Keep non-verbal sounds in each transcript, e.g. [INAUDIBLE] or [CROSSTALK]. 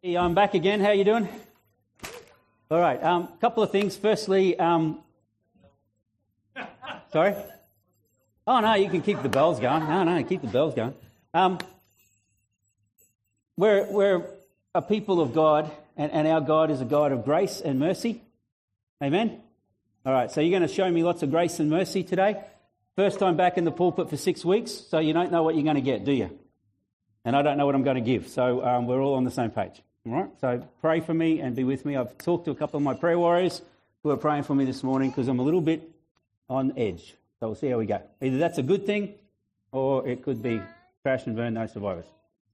Hey, I'm back again. How you doing? All right. A um, couple of things. Firstly, um, sorry. Oh no, you can keep the bells going. No, no, keep the bells going. Um, we're we're a people of God, and, and our God is a God of grace and mercy. Amen. All right. So you're going to show me lots of grace and mercy today. First time back in the pulpit for six weeks, so you don't know what you're going to get, do you? And I don't know what I'm going to give. So um, we're all on the same page. All right? So pray for me and be with me. I've talked to a couple of my prayer warriors who are praying for me this morning because I'm a little bit on edge. So we'll see how we go. Either that's a good thing or it could be crash and burn, no survivors.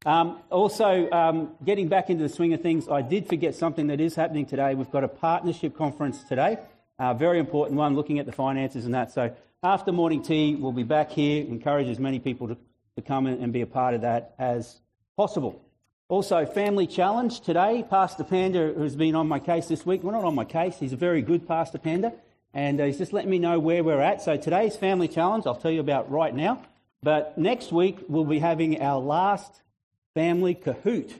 Um, also, um, getting back into the swing of things, I did forget something that is happening today. We've got a partnership conference today, a very important one, looking at the finances and that. So after morning tea, we'll be back here. Encourage as many people to, to come and be a part of that as possible. Also, family challenge today. Pastor Panda, who's been on my case this week, well, not on my case, he's a very good Pastor Panda, and uh, he's just letting me know where we're at. So today's family challenge, I'll tell you about right now. But next week, we'll be having our last family Kahoot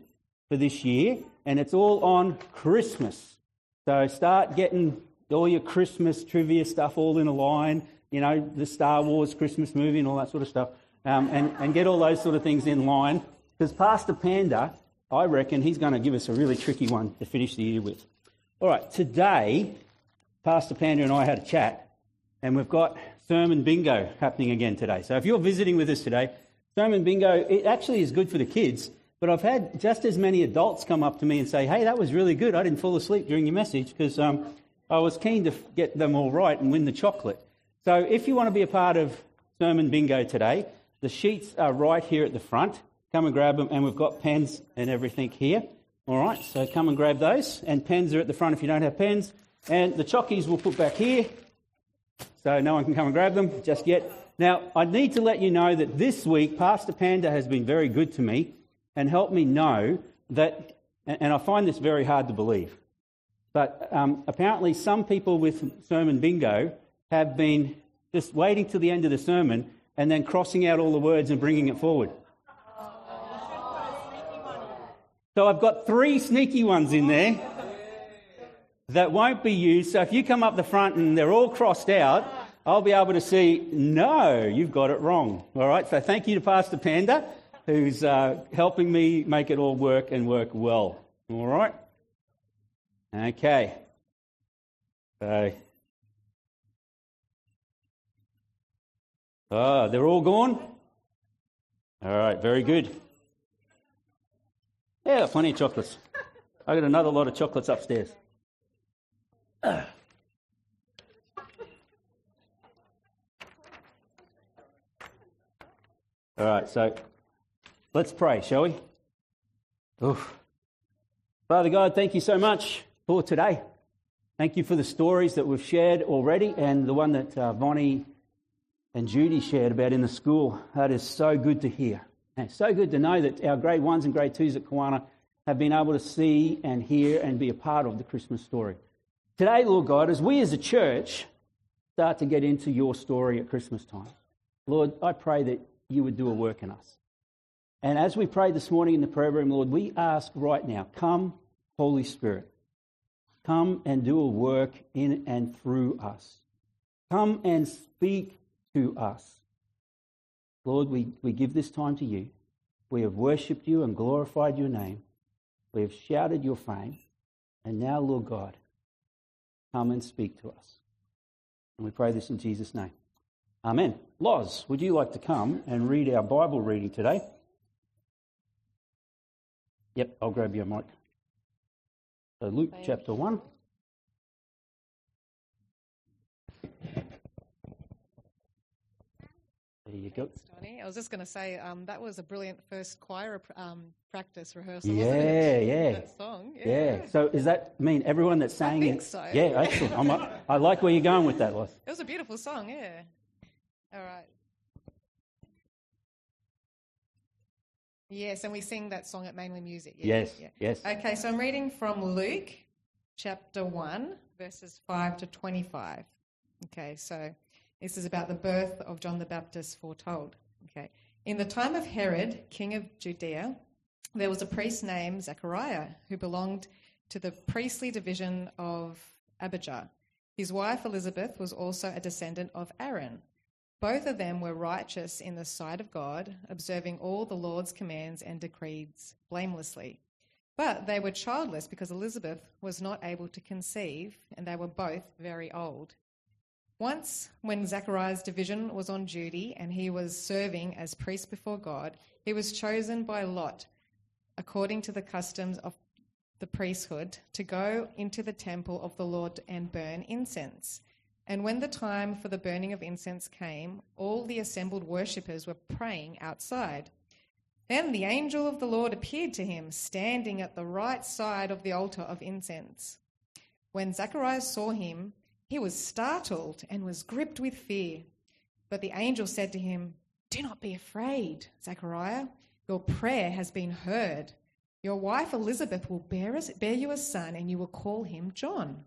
for this year, and it's all on Christmas. So start getting all your Christmas trivia stuff all in a line you know, the Star Wars Christmas movie and all that sort of stuff, um, and, and get all those sort of things in line. Because Pastor Panda, I reckon he's going to give us a really tricky one to finish the year with. All right, today, Pastor Panda and I had a chat, and we've got sermon bingo happening again today. So if you're visiting with us today, sermon bingo, it actually is good for the kids. But I've had just as many adults come up to me and say, hey, that was really good. I didn't fall asleep during your message because um, I was keen to get them all right and win the chocolate. So if you want to be a part of Sermon Bingo today, the sheets are right here at the front. Come and grab them, and we've got pens and everything here. All right, so come and grab those. And pens are at the front if you don't have pens. And the chockies we'll put back here, so no one can come and grab them just yet. Now, I need to let you know that this week, Pastor Panda has been very good to me and helped me know that, and I find this very hard to believe, but um, apparently some people with Sermon Bingo have been just waiting till the end of the sermon and then crossing out all the words and bringing it forward. So I've got three sneaky ones in there that won't be used. So if you come up the front and they're all crossed out, I'll be able to see, no, you've got it wrong. All right, so thank you to Pastor Panda, who's uh, helping me make it all work and work well. All right? Okay. So Ah, they're all gone? All right, very good. Yeah, plenty of chocolates. I got another lot of chocolates upstairs. [SIGHS] All right, so let's pray, shall we? Oof. Father God, thank you so much for today. Thank you for the stories that we've shared already and the one that uh, Bonnie and Judy shared about in the school. That is so good to hear. And it's so good to know that our grade ones and grade twos at Kawana have been able to see and hear and be a part of the Christmas story. Today, Lord God, as we as a church start to get into your story at Christmas time, Lord, I pray that you would do a work in us. And as we pray this morning in the prayer room, Lord, we ask right now, come, Holy Spirit, come and do a work in and through us. Come and speak to us. Lord, we, we give this time to you. We have worshipped you and glorified your name. We have shouted your fame. And now, Lord God, come and speak to us. And we pray this in Jesus' name. Amen. Loz, would you like to come and read our Bible reading today? Yep, I'll grab your mic. So, Luke chapter 1. There you go. Tony. I was just going to say um, that was a brilliant first choir um, practice rehearsal. Yeah, yeah. That song. Yeah. yeah. So does that mean everyone that sang? I think so. Yeah, excellent. I'm [LAUGHS] I like where you're going with that, Lois. It was a beautiful song. Yeah. All right. Yes, and we sing that song at Mainly Music. Yeah, yes. Yeah. Yes. Okay, so I'm reading from Luke, chapter one, verses five to twenty-five. Okay, so. This is about the birth of John the Baptist foretold. Okay. In the time of Herod, king of Judea, there was a priest named Zechariah who belonged to the priestly division of Abijah. His wife Elizabeth was also a descendant of Aaron. Both of them were righteous in the sight of God, observing all the Lord's commands and decrees blamelessly. But they were childless because Elizabeth was not able to conceive, and they were both very old. Once, when Zechariah's division was on duty and he was serving as priest before God, he was chosen by Lot, according to the customs of the priesthood, to go into the temple of the Lord and burn incense. And when the time for the burning of incense came, all the assembled worshippers were praying outside. Then the angel of the Lord appeared to him, standing at the right side of the altar of incense. When Zacharias saw him, he was startled and was gripped with fear. But the angel said to him, Do not be afraid, Zechariah. Your prayer has been heard. Your wife Elizabeth will bear, bear you a son, and you will call him John.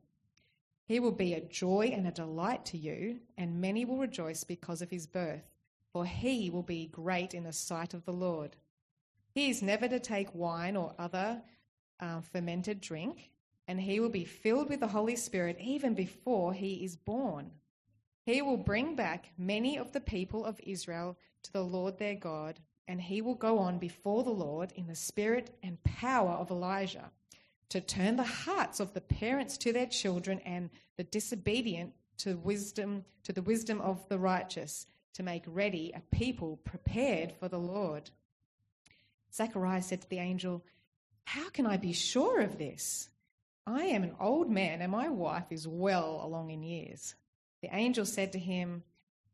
He will be a joy and a delight to you, and many will rejoice because of his birth, for he will be great in the sight of the Lord. He is never to take wine or other um, fermented drink, and he will be filled with the Holy Spirit even before he is born. He will bring back many of the people of Israel to the Lord their God, and he will go on before the Lord in the spirit and power of Elijah to turn the hearts of the parents to their children and the disobedient to wisdom to the wisdom of the righteous to make ready a people prepared for the Lord. Zacharias said to the angel, How can I be sure of this? I am an old man, and my wife is well along in years. The angel said to him,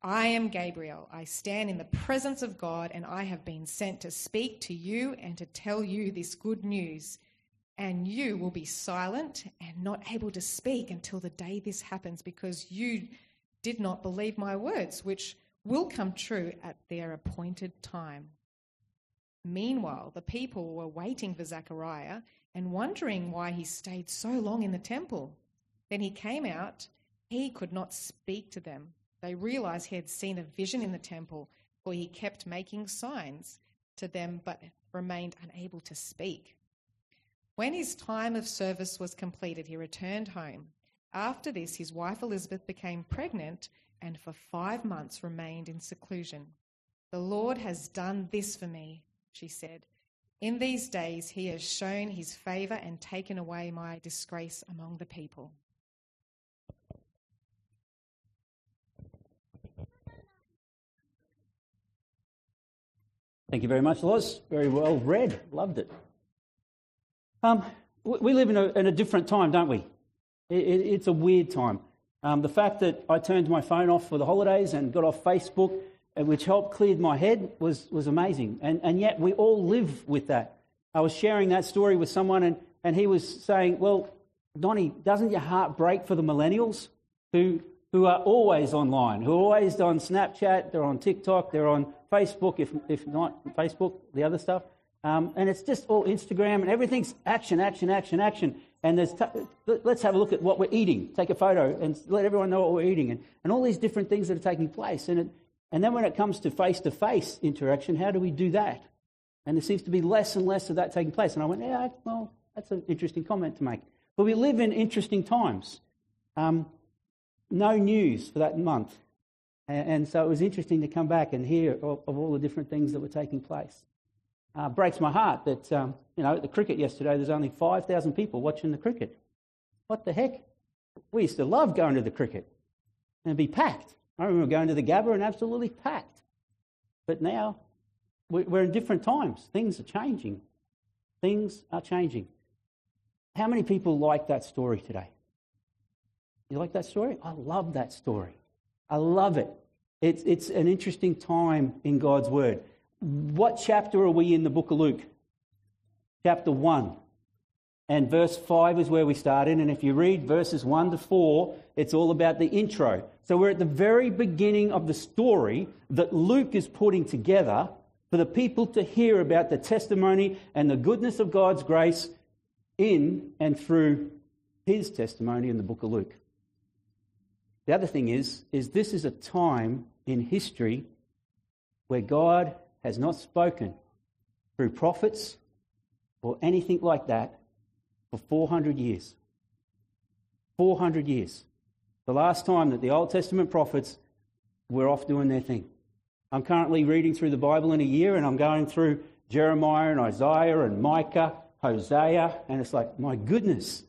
I am Gabriel. I stand in the presence of God, and I have been sent to speak to you and to tell you this good news. And you will be silent and not able to speak until the day this happens, because you did not believe my words, which will come true at their appointed time. Meanwhile, the people were waiting for Zechariah and wondering why he stayed so long in the temple. Then he came out. He could not speak to them. They realized he had seen a vision in the temple, for he kept making signs to them but remained unable to speak. When his time of service was completed, he returned home. After this, his wife Elizabeth became pregnant and for five months remained in seclusion. The Lord has done this for me she said. In these days he has shown his favour and taken away my disgrace among the people. Thank you very much, Loz. Very well read. Loved it. Um, we live in a, in a, different time, don't we? It, it, it's a weird time. Um, the fact that I turned my phone off for the holidays and got off Facebook which helped clear my head, was, was amazing. And, and yet we all live with that. I was sharing that story with someone, and, and he was saying, Well, Donnie, doesn't your heart break for the millennials who, who are always online, who are always on Snapchat, they're on TikTok, they're on Facebook, if, if not Facebook, the other stuff. Um, and it's just all Instagram, and everything's action, action, action, action. And there's t- let's have a look at what we're eating. Take a photo and let everyone know what we're eating, and, and all these different things that are taking place. And it, and then when it comes to face to face interaction, how do we do that? And there seems to be less and less of that taking place. And I went, yeah, well, that's an interesting comment to make. But we live in interesting times. Um, no news for that month. And, and, so it was interesting to come back and hear of, of all the different things that were taking place. Uh, breaks my heart that, um, you know, at the cricket yesterday, there's only 5,000 people watching the cricket. What the heck? We used to love going to the cricket and be packed. I remember going to the Gabba and absolutely packed. But now we're in different times. Things are changing. Things are changing. How many people like that story today? You like that story? I love that story. I love it. It's, it's an interesting time in God's Word. What chapter are we in the book of Luke? Chapter 1. And verse 5 is where we started. And if you read verses 1 to 4, it's all about the intro. So we're at the very beginning of the story that Luke is putting together for the people to hear about the testimony and the goodness of God's grace in and through his testimony in the book of Luke. The other thing is, is this is a time in history where God has not spoken through prophets or anything like that for 400 years. 400 years. The last time that the Old Testament prophets were off doing their thing. I'm currently reading through the Bible in a year and I'm going through Jeremiah and Isaiah and Micah, Hosea, and it's like, my goodness,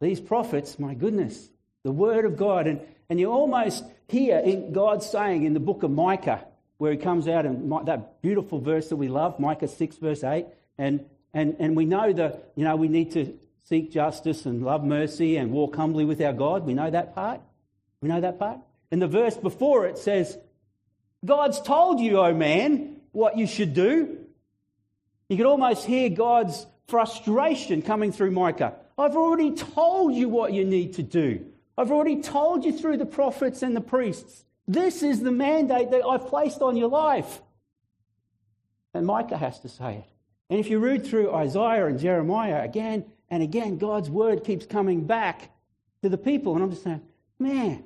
these prophets, my goodness, the Word of God. And, and you almost hear in God saying in the book of Micah, where he comes out and that beautiful verse that we love, Micah 6, verse 8, and, and, and we know that, you know, we need to seek justice and love mercy and walk humbly with our God. We know that part. We know that part. And the verse before it says, God's told you, oh man, what you should do. You could almost hear God's frustration coming through Micah. I've already told you what you need to do. I've already told you through the prophets and the priests. This is the mandate that I've placed on your life. And Micah has to say it. And if you read through Isaiah and Jeremiah again and again, God's word keeps coming back to the people. And I'm just saying, man,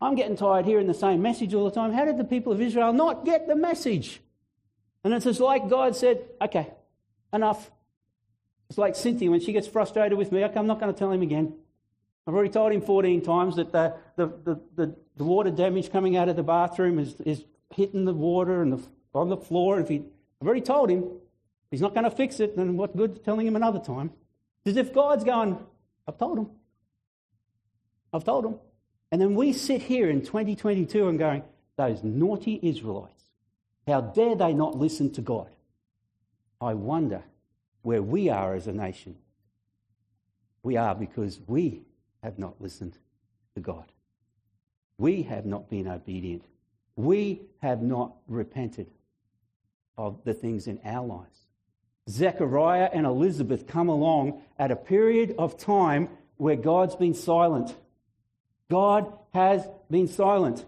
I'm getting tired hearing the same message all the time. How did the people of Israel not get the message? And it's just like God said, okay, enough. It's like Cynthia when she gets frustrated with me, okay, I'm not going to tell him again. I've already told him 14 times that the, the, the, the, water damage coming out of the bathroom is, is hitting the water and the, on the floor. If he, I've already told him he's not going to fix it, then what good telling him another time? As if God's going, I've told him. I've told him. And then we sit here in 2022 and going, those naughty Israelites. How dare they not listen to God? I wonder where we are as a nation. We are because we have not listened to God. We have not been obedient. We have not repented of the things in our lives. Zechariah and Elizabeth come along at a period of time where God's been silent. God has been silent.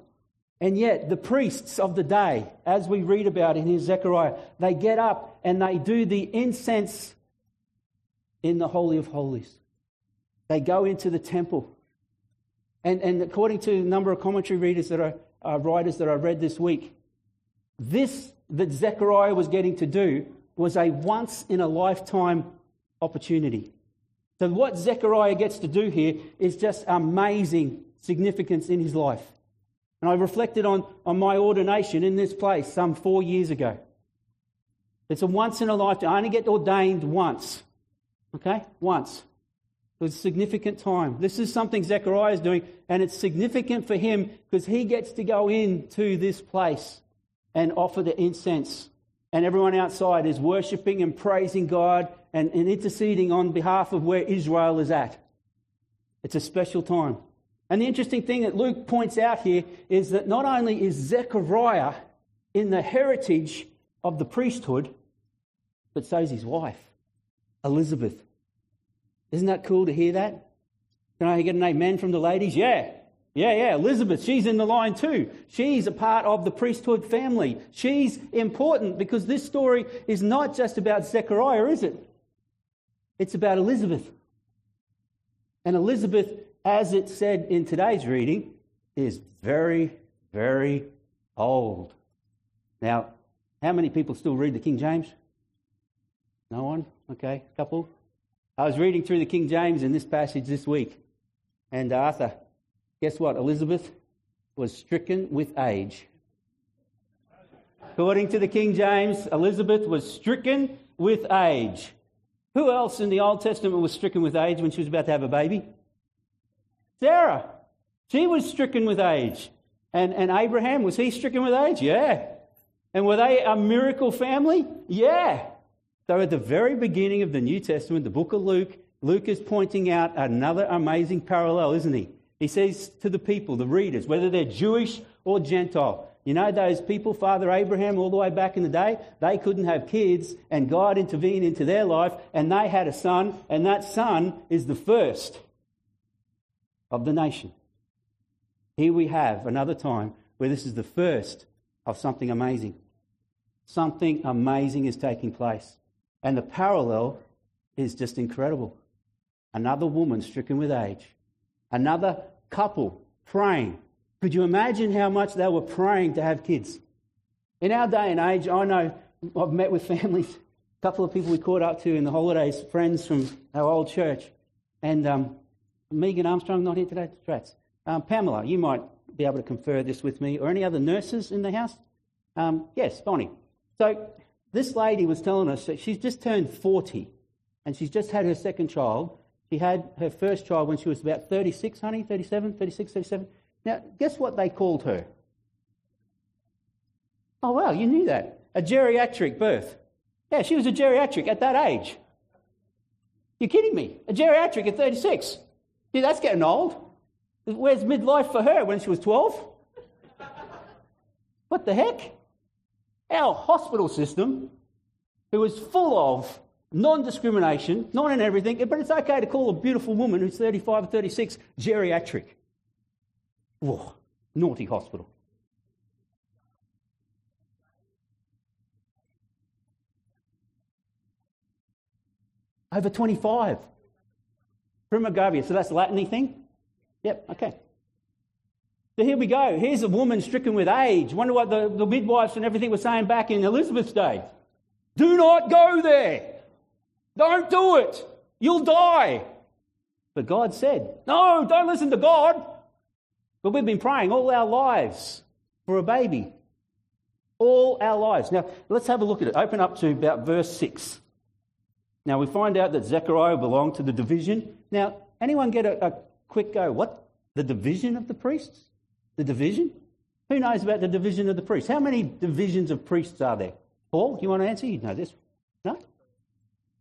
And yet, the priests of the day, as we read about in Zechariah, they get up and they do the incense in the Holy of Holies. They go into the temple. And, and according to a number of commentary readers that are uh, writers that I read this week, this that Zechariah was getting to do was a once in a lifetime opportunity. So, what Zechariah gets to do here is just amazing significance in his life. And I reflected on, on my ordination in this place some four years ago. It's a once in a lifetime. I only get ordained once. Okay? Once. It was a significant time. This is something Zechariah is doing, and it's significant for him because he gets to go into this place and offer the incense. And everyone outside is worshipping and praising God and, and interceding on behalf of where Israel is at. It's a special time. And the interesting thing that Luke points out here is that not only is Zechariah in the heritage of the priesthood, but so is his wife, Elizabeth. Isn't that cool to hear that? Can I get an amen from the ladies? Yeah. Yeah, yeah. Elizabeth, she's in the line too. She's a part of the priesthood family. She's important because this story is not just about Zechariah, is it? It's about Elizabeth. And Elizabeth as it said in today's reading, is very, very old. Now, how many people still read the King James? No one? Okay, a couple. I was reading through the King James in this passage this week, and Arthur, guess what? Elizabeth was stricken with age. According to the King James, Elizabeth was stricken with age. Who else in the Old Testament was stricken with age when she was about to have a baby? Sarah, she was stricken with age. And, and Abraham, was he stricken with age? Yeah. And were they a miracle family? Yeah. So at the very beginning of the New Testament, the book of Luke, Luke is pointing out another amazing parallel, isn't he? He says to the people, the readers, whether they're Jewish or Gentile, you know those people, Father Abraham, all the way back in the day, they couldn't have kids, and God intervened into their life, and they had a son, and that son is the first of the nation. Here we have another time where this is the first of something amazing. Something amazing is taking place. And the parallel is just incredible. Another woman stricken with age, another couple praying. Could you imagine how much they were praying to have kids? In our day and age, I know I've met with [LAUGHS] families A couple of people we caught up to in the holidays, friends from our old church. And um, Megan Armstrong, not here today, Strats. Um, Pamela, you might be able to confer this with me, or any other nurses in the house? Um, yes, Bonnie. So this lady was telling us that she's just turned 40 and she's just had her second child. She had her first child when she was about 36, honey, 37, 36, 37. Now, guess what they called her? Oh, wow, you knew that. A geriatric birth. Yeah, she was a geriatric at that age. You're kidding me. A geriatric at 36. Yeah, that's getting old. Where's midlife for her when she was 12? what the heck? Our hospital system, who is full of non discrimination, not in everything, but it's okay to call a beautiful woman who's 35 or 36 geriatric. Whoa, naughty hospital. Over 25. Primigravida, so that's Latin thing? Yep, okay. So here we go. Here's a woman stricken with age. Wonder what the, the midwives and everything were saying back in Elizabeth's day. Do not go there. Don't do it. You'll die. But God said, No, don't listen to God. But we've been praying all our lives for a baby. All our lives. Now, let's have a look at it. Open up to about verse 6. Now, we find out that Zechariah belonged to the division. Now, anyone get a, a quick go? What? The division of the priests? The division? Who knows about the division of the priests? How many divisions of priests are there? Paul, you want to answer? You know this.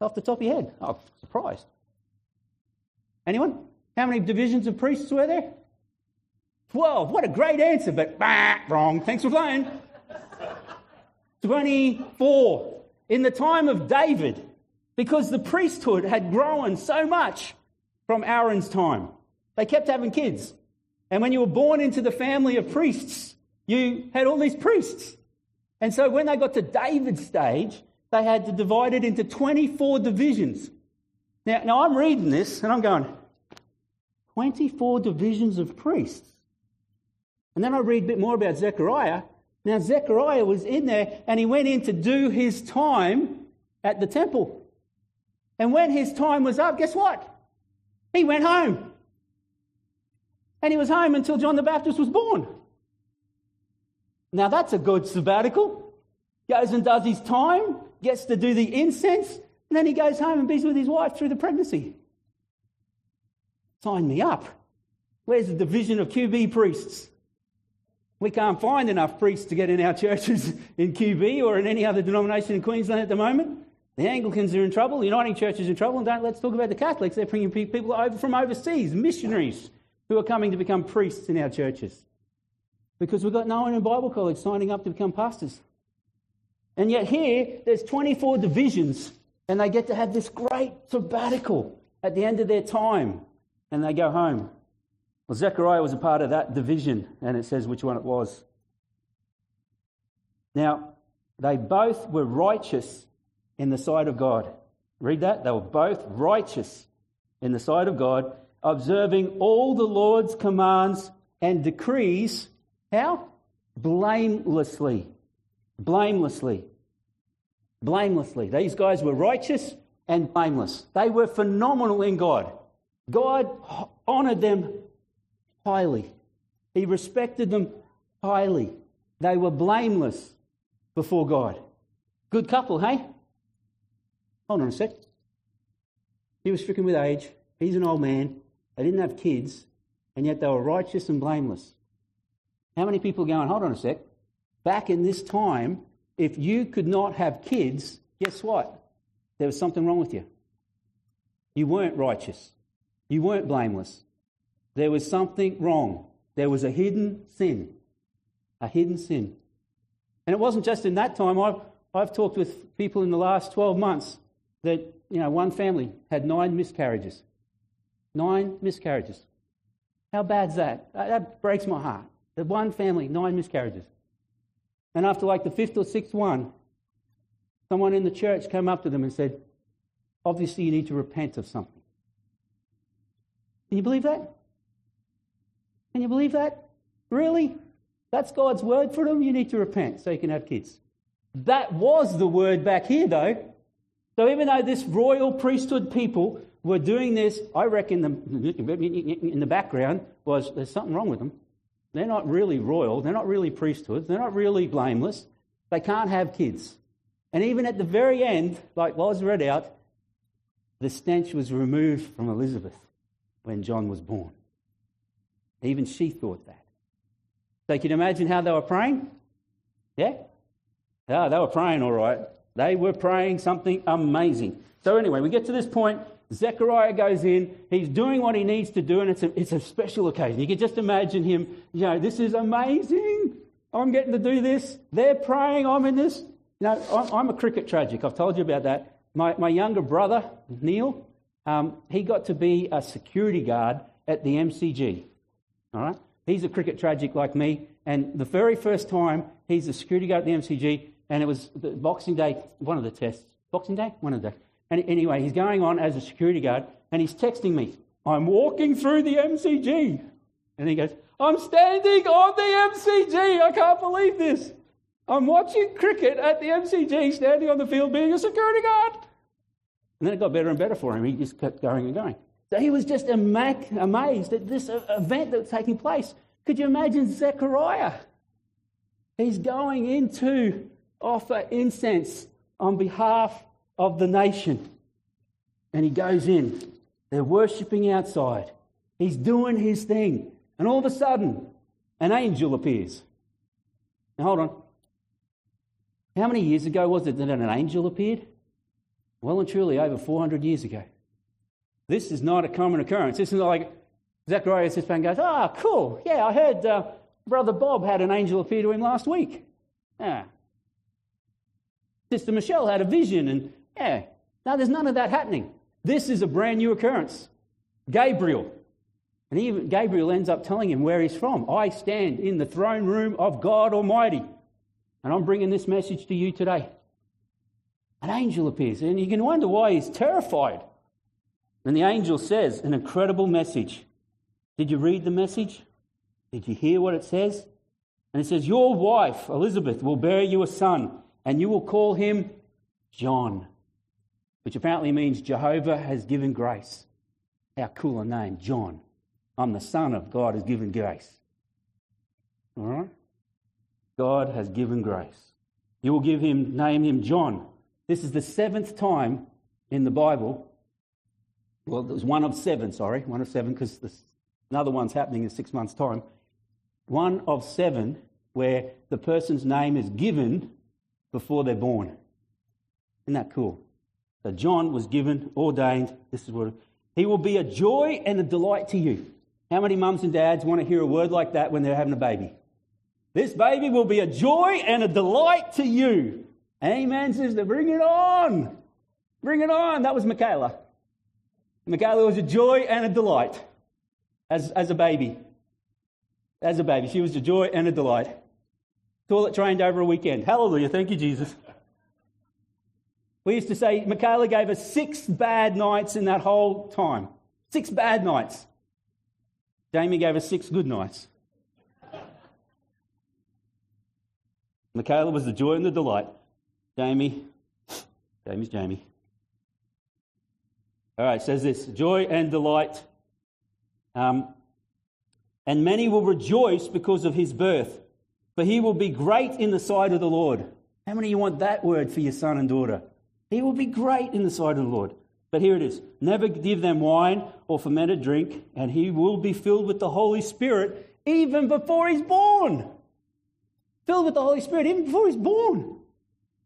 Off the top of your head. Oh, surprised. Anyone? How many divisions of priests were there? 12. What a great answer, but bah, wrong. Thanks for playing. 24. In the time of David, because the priesthood had grown so much from Aaron's time, they kept having kids. And when you were born into the family of priests, you had all these priests. And so when they got to David's stage, they had to divide it into 24 divisions. Now, now I'm reading this and I'm going, 24 divisions of priests. And then I read a bit more about Zechariah. Now, Zechariah was in there and he went in to do his time at the temple. And when his time was up, guess what? He went home. And he was home until John the Baptist was born. Now, that's a good sabbatical. Goes and does his time, gets to do the incense, and then he goes home and be with his wife through the pregnancy. Sign me up. Where's the division of QB priests? We can't find enough priests to get in our [LAUGHS] churches in QB or in any other denomination in Queensland at the moment. The Anglicans are in trouble, the Uniting Church is in trouble, and don't let's talk about the Catholics. They're bringing people over from overseas, missionaries who are coming to become priests in our churches. Because we've got no one in Bible college signing up to become pastors. And yet here, there's 24 divisions, and they get to have this great sabbatical at the end of their time, and they go home. Well, Zechariah was a part of that division, and it says which one it was. Now, they both were righteous in the sight of God. Read that. They were both righteous in the sight of God, observing all the Lord's commands and decrees. How? Blamelessly. Blamelessly. Blamelessly. These guys were righteous and blameless. They were phenomenal in God. God honored them highly, He respected them highly. They were blameless before God. Good couple, hey? Hold on a sec. He was stricken with age. He's an old man. They didn't have kids, and yet they were righteous and blameless. How many people are going, hold on a sec? Back in this time, if you could not have kids, guess what? There was something wrong with you. You weren't righteous. You weren't blameless. There was something wrong. There was a hidden sin. A hidden sin. And it wasn't just in that time. I've, I've talked with people in the last 12 months that, you know, one family had nine miscarriages. Nine miscarriages. How bad's that? That breaks my heart. That one family, nine miscarriages. And after like the fifth or sixth one, someone in the church came up to them and said, Obviously, you need to repent of something. Can you believe that? Can you believe that? Really? That's God's word for them? You need to repent so you can have kids. That was the word back here, though. So even though this royal priesthood people were doing this, I reckon the, [LAUGHS] in the background was there's something wrong with them. They're not really royal. They're not really priesthood. They're not really blameless. They can't have kids. And even at the very end, like was read out, the stench was removed from Elizabeth when John was born. Even she thought that. So you can imagine how they were praying? Yeah? Yeah, they were praying all right. They were praying something amazing. So anyway, we get to this point. Zechariah goes in. He's doing what he needs to do, and it's a, it's a special occasion. You can just imagine him, you know, this is amazing. I'm getting to do this. They're praying. I'm in this. You know, I'm, a cricket tragic. I've told you about that. My, my younger brother, Neil, um, he got to be a security guard at the MCG. All right? He's a cricket tragic like me. And the very first time he's a security guard at the MCG, and it was the Boxing Day, one of the tests. Boxing Day? One of the And anyway, he's going on as a security guard, and he's texting me, I'm walking through the MCG. And he goes, I'm standing on the MCG. I can't believe this. I'm watching cricket at the MCG, standing on the field being a security guard. And then it got better and better for him. He just kept going and going. So he was just amazed at this uh, event that was taking place. Could you imagine Zechariah? He's going in to offer incense on behalf of the nation. And he goes in. They're worshipping outside. He's doing his thing. And all of a sudden, an angel appears. Now, hold on. How many years ago was it that an angel appeared? Well and truly over 400 years ago. This is not a common occurrence. This is not like Zechariah sits back goes, Ah, oh, cool. Yeah, I heard uh, Brother Bob had an angel appear to him last week. Yeah. Sister Michelle had a vision, and yeah. Now, there's none of that happening. This is a brand new occurrence. Gabriel. And even Gabriel ends up telling him where he's from. I stand in the throne room of God Almighty. And I'm bringing this message to you today. An angel appears, and you can wonder why he's terrified. And the angel says an incredible message. Did you read the message? Did you hear what it says? And it says, Your wife, Elizabeth, will bear you a son, and you will call him John, which apparently means Jehovah has given grace. How cool a name, John. I'm the son of God has given grace. All right? God has given grace. You will give him, name him John. This is the seventh time in the Bible well, there's one of seven, sorry, one of seven, because another one's happening in six months' time. One of seven where the person's name is given before they're born. Isn't that cool? So John was given, ordained, this is what he will be a joy and a delight to you. How many mums and dads want to hear a word like that when they're having a baby? This baby will be a joy and a delight to you. Amen, sister. Bring it on. Bring it on. That was Michaela. Michaela was a joy and a delight as, as a baby. As a baby. She was a joy and a delight. Toilet trained over a weekend. Hallelujah. Thank you, Jesus. We used to say Michaela gave us six bad nights in that whole time. Six bad nights. Jamie gave us six good nights. Michaela was the joy and the delight. Jamie, Jamie's Jamie. All right, says this joy and delight. Um, and many will rejoice because of his birth, for he will be great in the sight of the Lord. How many of you want that word for your son and daughter? He will be great in the sight of the Lord. But here it is never give them wine or fermented drink, and he will be filled with the Holy Spirit even before he's born. Filled with the Holy Spirit even before he's born.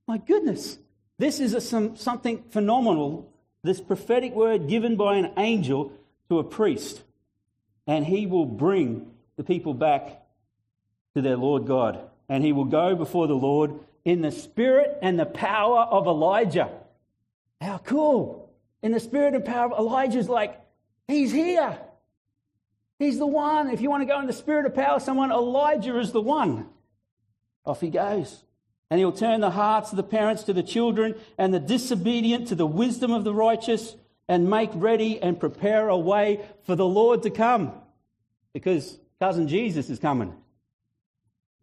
My goodness. This is a, some, something phenomenal this prophetic word given by an angel to a priest, and he will bring the people back to their Lord God. And he will go before the Lord in the spirit and the power of Elijah. How cool! In the spirit and power of Elijah's like, he's here. He's the one. If you want to go in the spirit of power, someone, Elijah is the one. Off he goes. And he'll turn the hearts of the parents to the children and the disobedient to the wisdom of the righteous and make ready and prepare a way for the Lord to come. Because cousin Jesus is coming.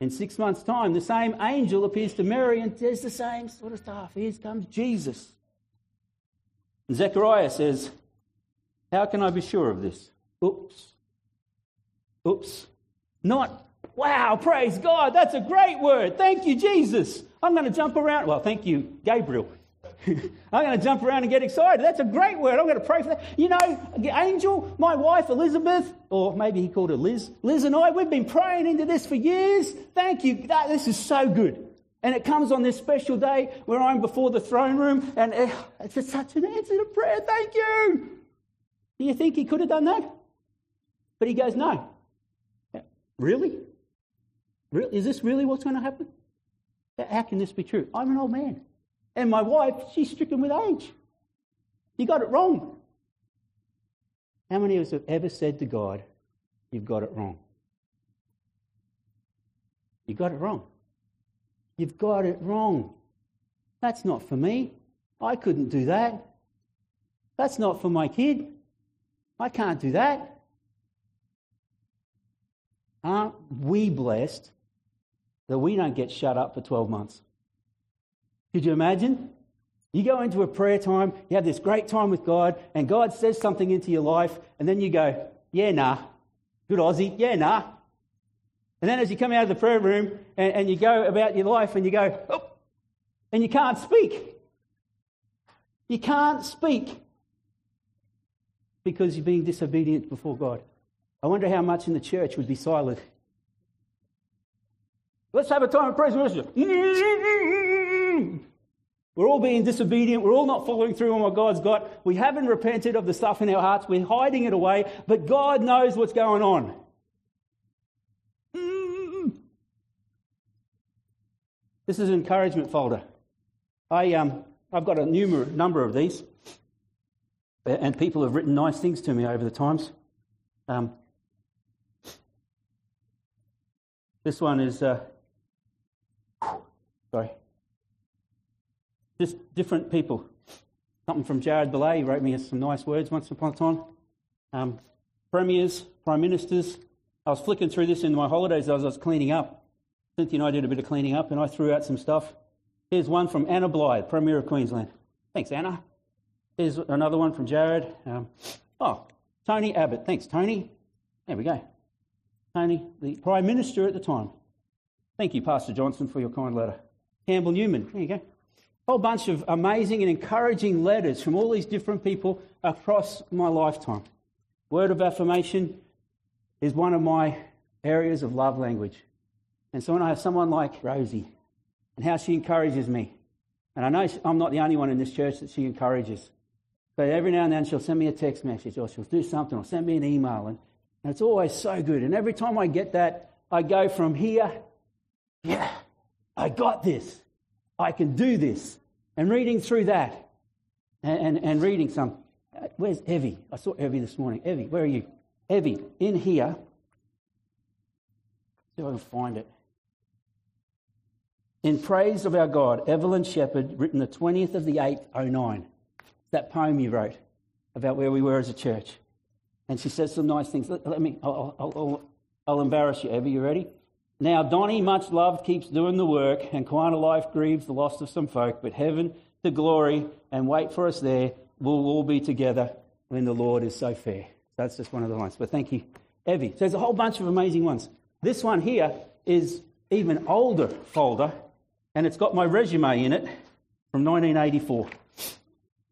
In six months' time, the same angel appears to Mary and says the same sort of stuff. Here comes Jesus. And Zechariah says, How can I be sure of this? Oops. Oops. Not, wow, praise God, that's a great word. Thank you, Jesus. I'm going to jump around. Well, thank you, Gabriel. [LAUGHS] I'm going to jump around and get excited. That's a great word. I'm going to pray for that. You know, Angel, my wife Elizabeth, or maybe he called her Liz, Liz and I, we've been praying into this for years. Thank you. That, this is so good. And it comes on this special day where I'm before the throne room, and eh, it's just such an answer to prayer. Thank you. Do you think he could have done that? But he goes, No. Really? really? Is this really what's going to happen? How can this be true? I'm an old man. And my wife, she's stricken with age. You got it wrong. How many of us have ever said to God, You've got it wrong? You got it wrong. You've got it wrong. That's not for me. I couldn't do that. That's not for my kid. I can't do that. Aren't we blessed that we don't get shut up for 12 months? Could you imagine? You go into a prayer time, you have this great time with God, and God says something into your life, and then you go, Yeah, nah. Good Aussie, yeah, nah. And then as you come out of the prayer room and, and you go about your life and you go, oh, and you can't speak. You can't speak because you're being disobedient before God. I wonder how much in the church would be silent. Let's have a time of praise. We're all being disobedient. We're all not following through on what God's got. We haven't repented of the stuff in our hearts. We're hiding it away, but God knows what's going on. This is an encouragement folder. I, um, I've got a numer- number of these, and people have written nice things to me over the times. Um, this one is, uh, sorry, just different people. Something from Jarrod Bleijie, wrote me some nice words once upon a time. Um, premiers, prime ministers. I was flicking through this in my holidays as I was cleaning up. Cynthia and I did a bit of cleaning up and I threw out some stuff. Here's one from Anna Bligh, Premier of Queensland. Thanks, Anna. Here's another one from Jared. Um, oh, Tony Abbott. Thanks, Tony. There we go. Tony, the Prime Minister at the time. Thank you, Pastor Johnson, for your kind letter. Campbell Newman. There you go. Whole bunch of amazing and encouraging letters from all these different people across my lifetime. Word of affirmation is one of my areas of love language. And so when I have someone like Rosie and how she encourages me, and I know I'm not the only one in this church that she encourages, but every now and then she'll send me a text message or she'll do something or send me an email, and, and it's always so good. And every time I get that, I go from here, yeah, I got this. I can do this. And reading through that and, and, and reading some. Where's Evie? I saw Evie this morning. Evie, where are you? Evie, in here. See if I can find it. In Praise of Our God, Evelyn Shepherd, written the 20th of the 8th, 09. That poem you wrote about where we were as a church. And she says some nice things. Let, let me, I'll, I'll, I'll, I'll embarrass you, Evie. You ready? Now, Donnie, much loved, keeps doing the work, and Quanta Life grieves the loss of some folk, but heaven to glory and wait for us there. We'll all be together when the Lord is so fair. That's just one of the lines. But thank you, Evie. So there's a whole bunch of amazing ones. This one here is even older folder and it's got my resume in it from 1984.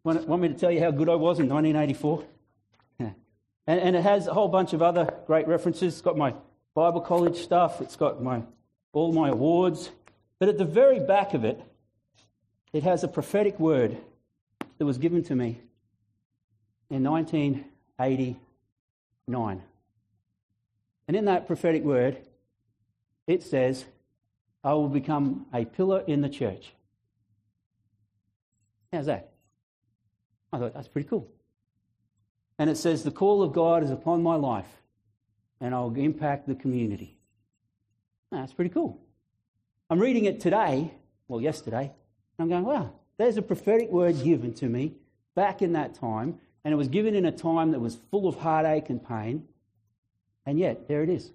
Want, want me to tell you how good I was in 1984? Yeah. [LAUGHS] And, and it has a whole bunch of other great references. It's got my Bible college stuff, it's got my, all my awards. But at the very back of it, it has a prophetic word that was given to me in 1989. And in that prophetic word, it says, I will become a pillar in the church. How's that? I thought that's pretty cool. And it says, The call of God is upon my life, and I'll impact the community. That's pretty cool. I'm reading it today, well, yesterday, and I'm going, wow, there's a prophetic word given to me back in that time, and it was given in a time that was full of heartache and pain, and yet, there it is.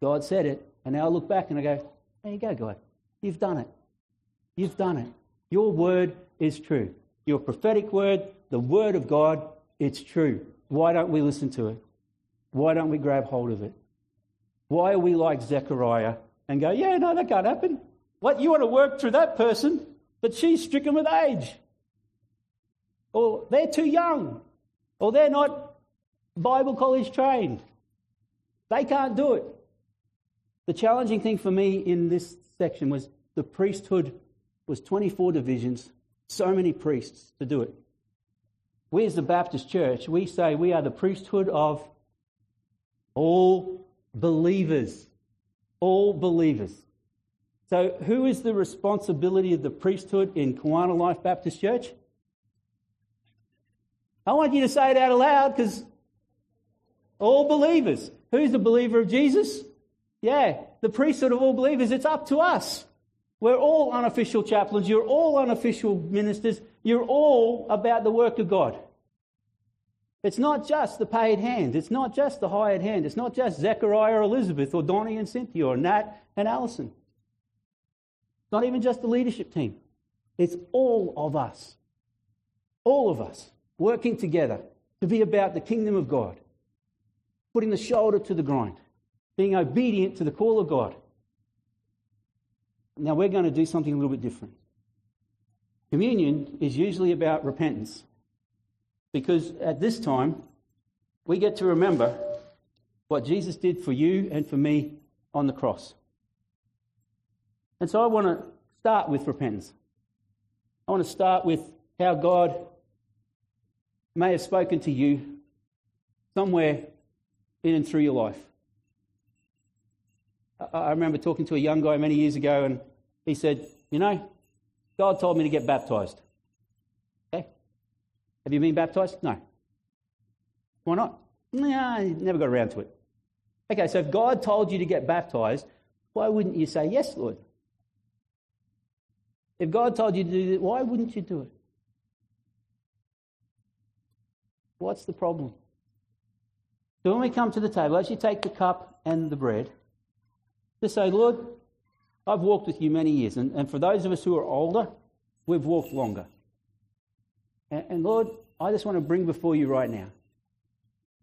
God said it, and now I look back and I go, there you go, God. You've done it. You've done it. Your word is true. Your prophetic word the Word of God, it's true. Why don't we listen to it? Why don't we grab hold of it? Why are we like Zechariah and go, yeah, no, that can't happen? What, you want to work through that person, but she's stricken with age? Or they're too young? Or they're not Bible college trained? They can't do it. The challenging thing for me in this section was the priesthood was 24 divisions, so many priests to do it. We as the Baptist church, we say we are the priesthood of all believers. All believers. So, who is the responsibility of the priesthood in Kawana Life Baptist Church? I want you to say it out aloud because all believers. Who's the believer of Jesus? Yeah, the priesthood of all believers. It's up to us. We're all unofficial chaplains. You're all unofficial ministers. You're all about the work of God. It's not just the paid hands. It's not just the hired hand. It's not just Zechariah or Elizabeth or Donnie and Cynthia or Nat and Allison. Not even just the leadership team. It's all of us. All of us working together to be about the kingdom of God, putting the shoulder to the grind, being obedient to the call of God. Now we're going to do something a little bit different. Communion is usually about repentance because at this time we get to remember what Jesus did for you and for me on the cross. And so I want to start with repentance. I want to start with how God may have spoken to you somewhere in and through your life. I remember talking to a young guy many years ago, and he said, You know, God told me to get baptized. Have you been baptized? No. Why not? Nah, never got around to it. Okay, so if God told you to get baptized, why wouldn't you say, Yes, Lord? If God told you to do that, why wouldn't you do it? What's the problem? So when we come to the table, as you take the cup and the bread, to say, Lord, I've walked with you many years, and, and for those of us who are older, we've walked longer. And, and Lord, I just want to bring before you right now.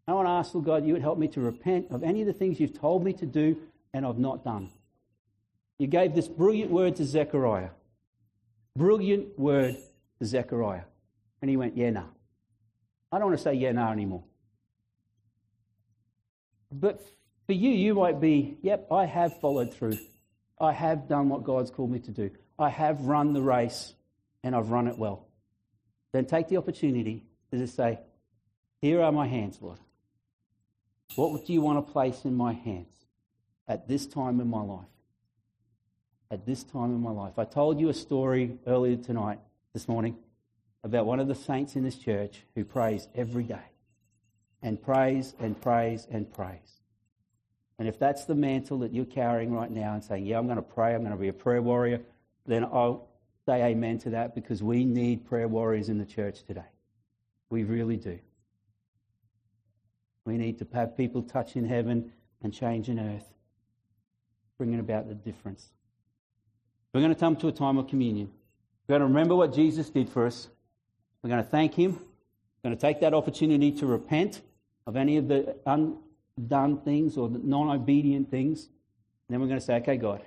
I want to ask, Lord God, you would help me to repent of any of the things you've told me to do and I've not done. You gave this brilliant word to Zechariah. Brilliant word to Zechariah. And he went, Yeah, no. I don't want to say yeah, no anymore. But for you, you might be, yep, I have followed through. I have done what God's called me to do. I have run the race and I've run it well. Then take the opportunity to just say, Here are my hands, Lord. What do you want to place in my hands at this time in my life? At this time in my life. I told you a story earlier tonight, this morning, about one of the saints in this church who prays every day and prays and prays and prays. And if that's the mantle that you're carrying right now and saying, Yeah, I'm going to pray, I'm going to be a prayer warrior, then I'll say amen to that because we need prayer warriors in the church today. We really do. We need to have people touch in heaven and change in earth, bringing about the difference. We're going to come to a time of communion. We're going to remember what Jesus did for us. We're going to thank Him. We're going to take that opportunity to repent of any of the undone things or the non obedient things. And then we're going to say, okay, God,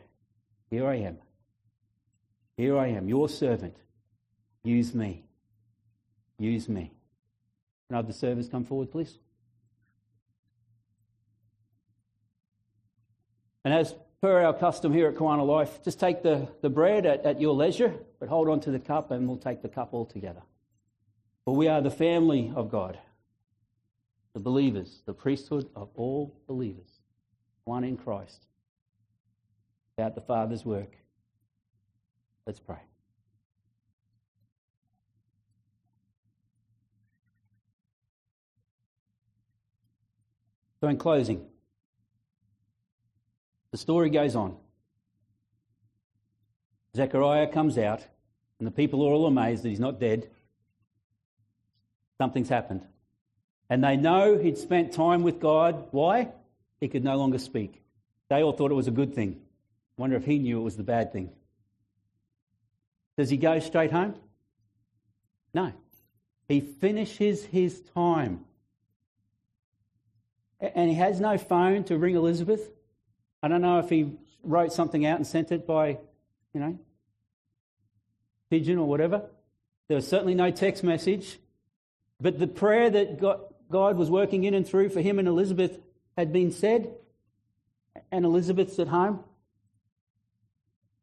here I am. Here I am, your servant. Use me. Use me. Can I have the servers come forward, please? And as per our custom here at Kawana Life, just take the, the bread at, at your leisure, but hold on to the cup and we'll take the cup all together. For we are the family of God, the believers, the priesthood of all believers, one in Christ, about the Father's work. Let's pray. So, in closing, the story goes on. Zechariah comes out, and the people are all amazed that he's not dead. Something's happened. And they know he'd spent time with God. Why? He could no longer speak. They all thought it was a good thing. Wonder if he knew it was the bad thing. Does he go straight home? No. He finishes his time. And he has no phone to ring Elizabeth. I don't know if he wrote something out and sent it by, you know, pigeon or whatever. There was certainly no text message. But the prayer that God was working in and through for him and Elizabeth had been said, and Elizabeth's at home,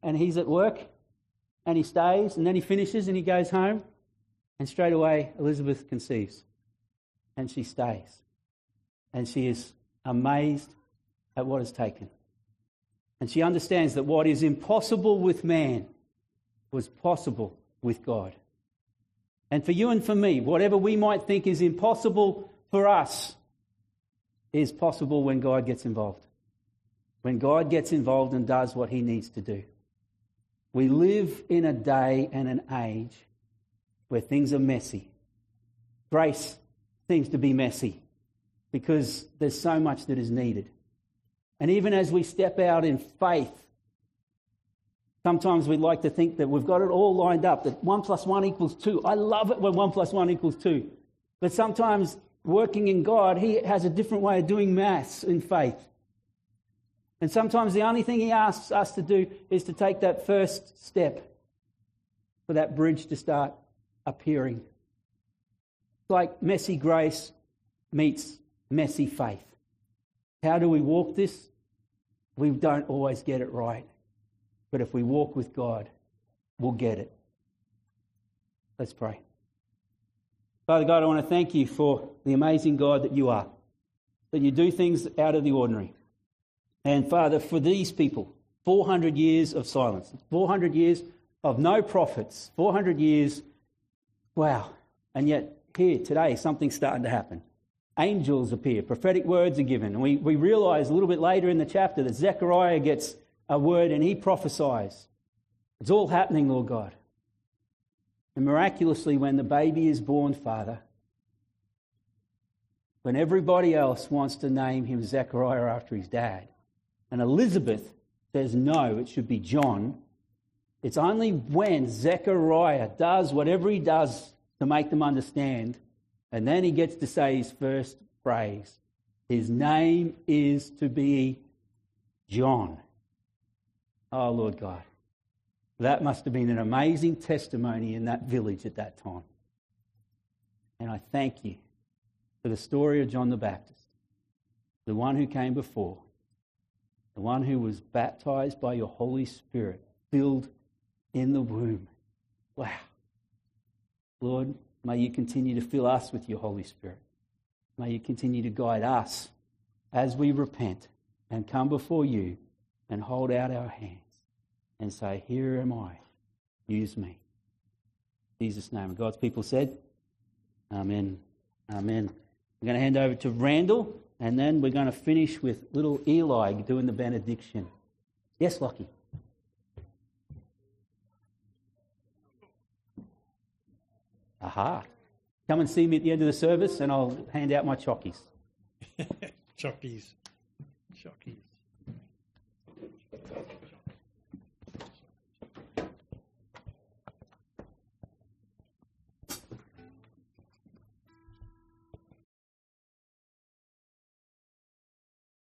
and he's at work, and he stays, and then he finishes and he goes home, and straight away Elizabeth conceives, and she stays, and she is amazed at what is taken. And she understands that what is impossible with man was possible with God. And for you and for me, whatever we might think is impossible for us is possible when God gets involved. When God gets involved and does what he needs to do. We live in a day and an age where things are messy. Grace seems to be messy because there's so much that is needed. And even as we step out in faith, sometimes we'd like to think that we've got it all lined up, that 1 plus 1 equals 2. I love it when 1 plus 1 equals 2. But sometimes working in God, He has a different way of doing maths in faith. And sometimes the only thing He asks us to do is to take that first step for that bridge to start appearing. It's like messy grace meets messy faith. How do we walk this? We don't always get it right. But if we walk with God, we'll get it. Let's pray. Father God, I want to thank you for the amazing God that you are, that you do things out of the ordinary. And Father, for these people, 400 years of silence, 400 years of no prophets, 400 years, wow. And yet, here today, something's starting to happen. Angels appear, prophetic words are given. And we, we realize a little bit later in the chapter that Zechariah gets a word and he prophesies. It's all happening, Lord God. And miraculously, when the baby is born, Father, when everybody else wants to name him Zechariah after his dad, and Elizabeth says no, it should be John, it's only when Zechariah does whatever he does to make them understand, and then he gets to say his first phrase. His name is to be John. Oh, Lord God. That must have been an amazing testimony in that village at that time. And I thank you for the story of John the Baptist, the one who came before, the one who was baptized by your Holy Spirit, filled in the womb. Wow. Lord, may you continue to fill us with your Holy Spirit. May you continue to guide us as we repent and come before you and hold out our hands and say, Here am I, use me. In Jesus' name. God's people said, Amen. Amen. I'm going to hand over to Randall, and then we're going to finish with little Eli doing the benediction. Yes, Lockie. Aha. Come and see me at the end of the service, and I'll hand out my chockies. [LAUGHS] chockies. Chockies.